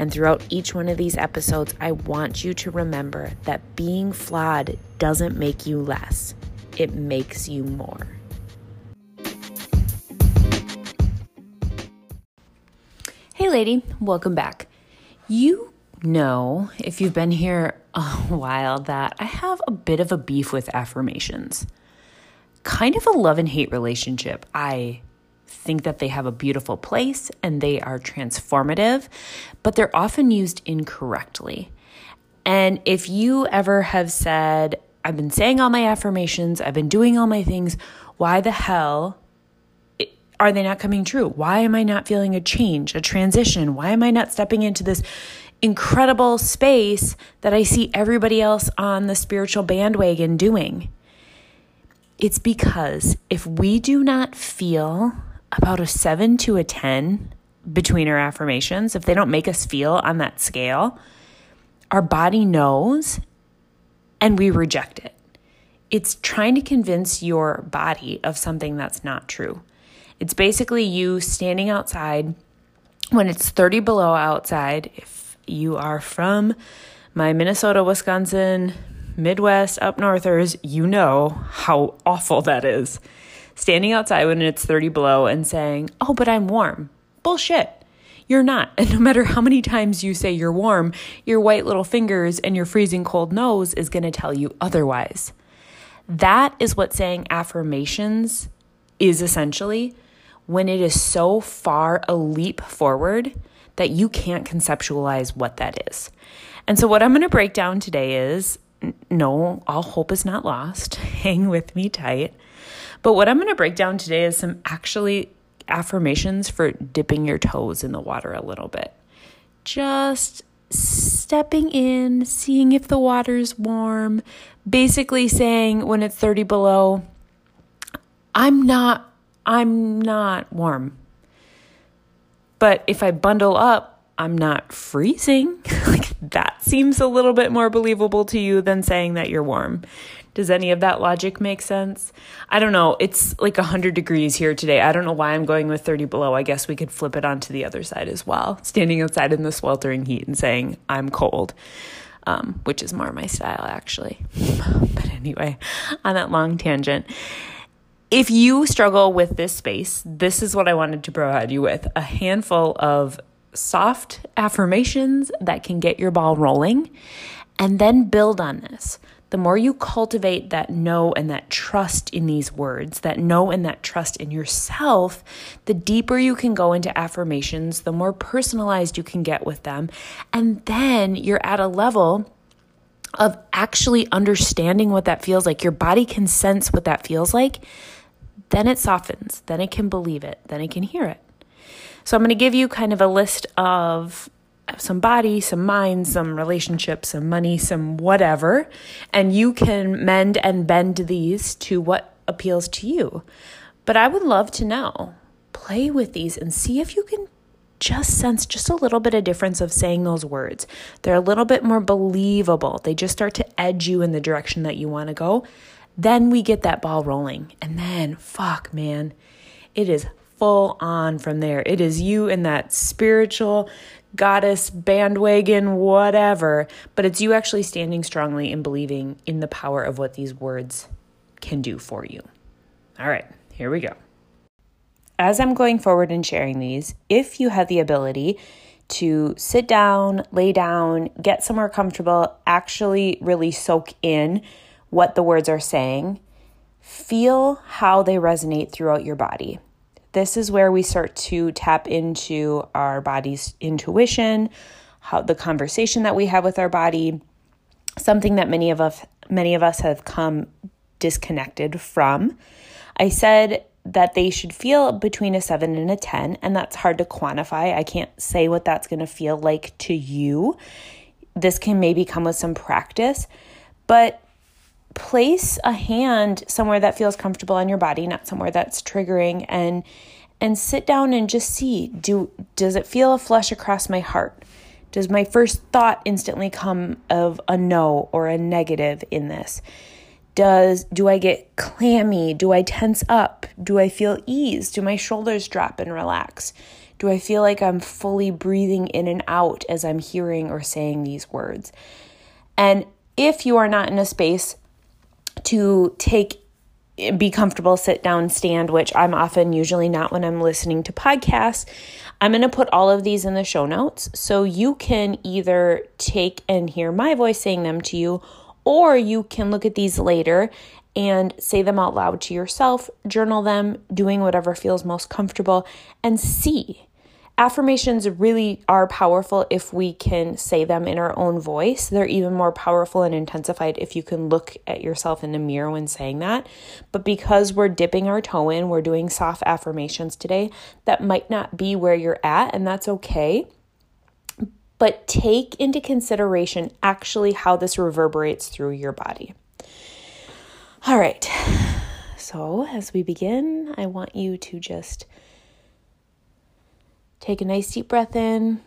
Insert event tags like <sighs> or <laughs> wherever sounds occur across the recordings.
And throughout each one of these episodes, I want you to remember that being flawed doesn't make you less, it makes you more. Hey, lady, welcome back. You know, if you've been here a while, that I have a bit of a beef with affirmations. Kind of a love and hate relationship. I think that they have a beautiful place and they are transformative, but they're often used incorrectly. And if you ever have said, I've been saying all my affirmations, I've been doing all my things, why the hell are they not coming true? Why am I not feeling a change, a transition? Why am I not stepping into this incredible space that I see everybody else on the spiritual bandwagon doing? It's because if we do not feel about a seven to a 10 between our affirmations, if they don't make us feel on that scale, our body knows and we reject it. It's trying to convince your body of something that's not true. It's basically you standing outside when it's 30 below outside. If you are from my Minnesota, Wisconsin, Midwest, up northers, you know how awful that is standing outside when it's 30 below and saying, Oh, but I'm warm. Bullshit. You're not. <laughs> And no matter how many times you say you're warm, your white little fingers and your freezing cold nose is going to tell you otherwise. That is what saying affirmations is essentially when it is so far a leap forward that you can't conceptualize what that is. And so, what I'm going to break down today is no, all hope is not lost. <laughs> Hang with me tight. But what I'm going to break down today is some actually affirmations for dipping your toes in the water a little bit. Just stepping in, seeing if the water's warm, basically saying when it's 30 below, I'm not I'm not warm. But if I bundle up, I'm not freezing. <laughs> like that seems a little bit more believable to you than saying that you're warm. Does any of that logic make sense? I don't know. It's like 100 degrees here today. I don't know why I'm going with 30 below. I guess we could flip it onto the other side as well. Standing outside in the sweltering heat and saying, I'm cold, um, which is more my style, actually. <laughs> but anyway, on that long tangent, if you struggle with this space, this is what I wanted to provide you with a handful of soft affirmations that can get your ball rolling and then build on this the more you cultivate that know and that trust in these words, that know and that trust in yourself, the deeper you can go into affirmations, the more personalized you can get with them. And then you're at a level of actually understanding what that feels like. Your body can sense what that feels like. Then it softens, then it can believe it, then it can hear it. So I'm going to give you kind of a list of some body, some mind, some relationship, some money, some whatever. And you can mend and bend these to what appeals to you. But I would love to know. Play with these and see if you can just sense just a little bit of difference of saying those words. They're a little bit more believable. They just start to edge you in the direction that you want to go. Then we get that ball rolling. And then, fuck, man, it is full on from there. It is you in that spiritual goddess, bandwagon, whatever, but it's you actually standing strongly and believing in the power of what these words can do for you. All right, here we go. As I'm going forward and sharing these, if you have the ability to sit down, lay down, get somewhere comfortable, actually really soak in what the words are saying, feel how they resonate throughout your body. This is where we start to tap into our body's intuition, how the conversation that we have with our body, something that many of us many of us have come disconnected from. I said that they should feel between a 7 and a 10 and that's hard to quantify. I can't say what that's going to feel like to you. This can maybe come with some practice, but place a hand somewhere that feels comfortable on your body, not somewhere that's triggering and and sit down and just see do does it feel a flush across my heart? Does my first thought instantly come of a no or a negative in this? Does do I get clammy? Do I tense up? Do I feel ease? Do my shoulders drop and relax? Do I feel like I'm fully breathing in and out as I'm hearing or saying these words? And if you are not in a space to take be comfortable, sit down, stand, which I'm often usually not when I'm listening to podcasts. I'm going to put all of these in the show notes so you can either take and hear my voice saying them to you, or you can look at these later and say them out loud to yourself, journal them, doing whatever feels most comfortable, and see affirmations really are powerful if we can say them in our own voice. They're even more powerful and intensified if you can look at yourself in the mirror when saying that. But because we're dipping our toe in, we're doing soft affirmations today, that might not be where you're at, and that's okay. But take into consideration actually how this reverberates through your body. All right. So, as we begin, I want you to just Take a nice deep breath in.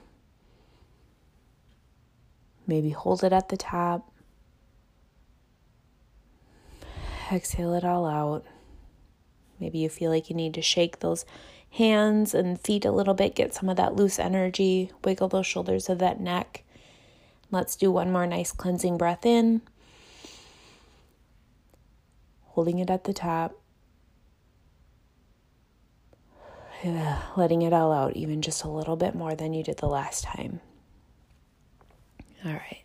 Maybe hold it at the top. Exhale it all out. Maybe you feel like you need to shake those hands and feet a little bit, get some of that loose energy, wiggle those shoulders of that neck. Let's do one more nice cleansing breath in, holding it at the top. <sighs> letting it all out, even just a little bit more than you did the last time. All right.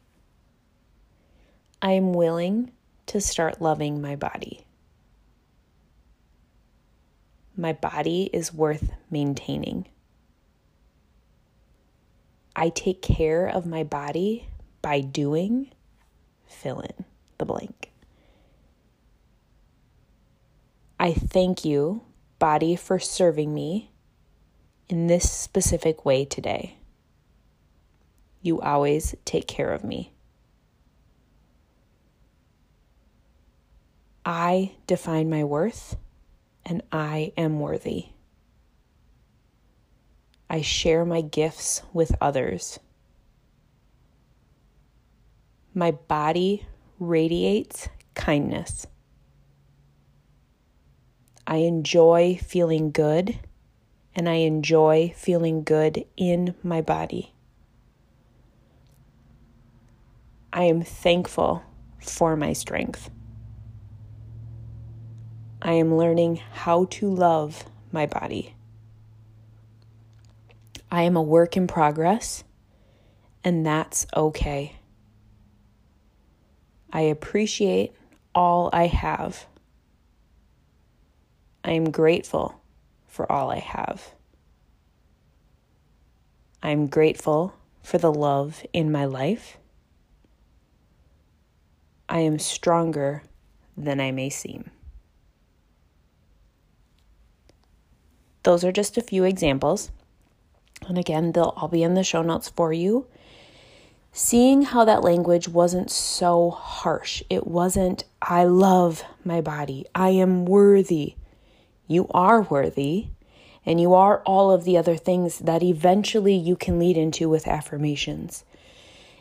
I am willing to start loving my body. My body is worth maintaining. I take care of my body by doing, fill in the blank. I thank you body for serving me in this specific way today. You always take care of me. I define my worth and I am worthy. I share my gifts with others. My body radiates kindness. I enjoy feeling good and I enjoy feeling good in my body. I am thankful for my strength. I am learning how to love my body. I am a work in progress, and that's okay. I appreciate all I have. I am grateful for all I have. I'm grateful for the love in my life. I am stronger than I may seem. Those are just a few examples. And again, they'll all be in the show notes for you. Seeing how that language wasn't so harsh. It wasn't, I love my body. I am worthy. You are worthy, and you are all of the other things that eventually you can lead into with affirmations.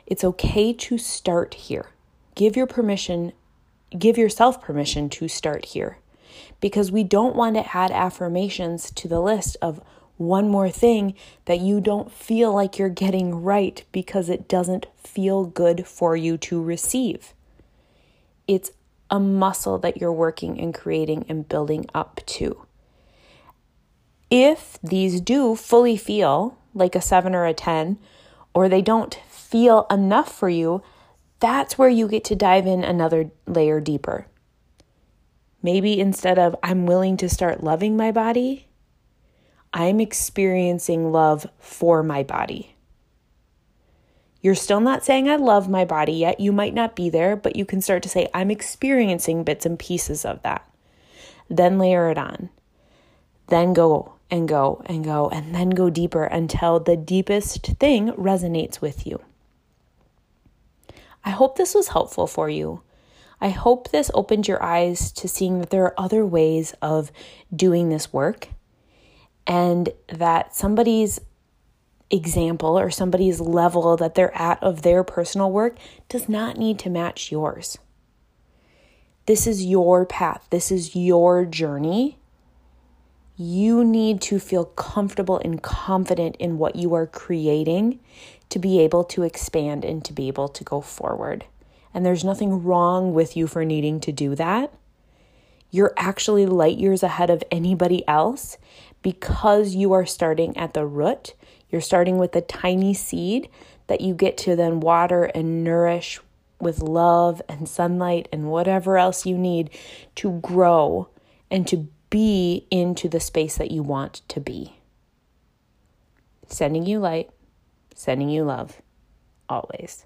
It's okay to start here. Give your permission, give yourself permission to start here because we don't want to add affirmations to the list of one more thing that you don't feel like you're getting right because it doesn't feel good for you to receive. It's a muscle that you're working and creating and building up to. If these do fully feel like a seven or a 10, or they don't feel enough for you, that's where you get to dive in another layer deeper. Maybe instead of I'm willing to start loving my body, I'm experiencing love for my body. You're still not saying I love my body yet. You might not be there, but you can start to say, I'm experiencing bits and pieces of that. Then layer it on. Then go and go and go and then go deeper until the deepest thing resonates with you. I hope this was helpful for you. I hope this opened your eyes to seeing that there are other ways of doing this work and that somebody's example or somebody's level that they're at of their personal work does not need to match yours. This is your path, this is your journey. You need to feel comfortable and confident in what you are creating to be able to expand and to be able to go forward. And there's nothing wrong with you for needing to do that. You're actually light years ahead of anybody else because you are starting at the root. You're starting with a tiny seed that you get to then water and nourish with love and sunlight and whatever else you need to grow and to be into the space that you want to be. Sending you light, sending you love, always.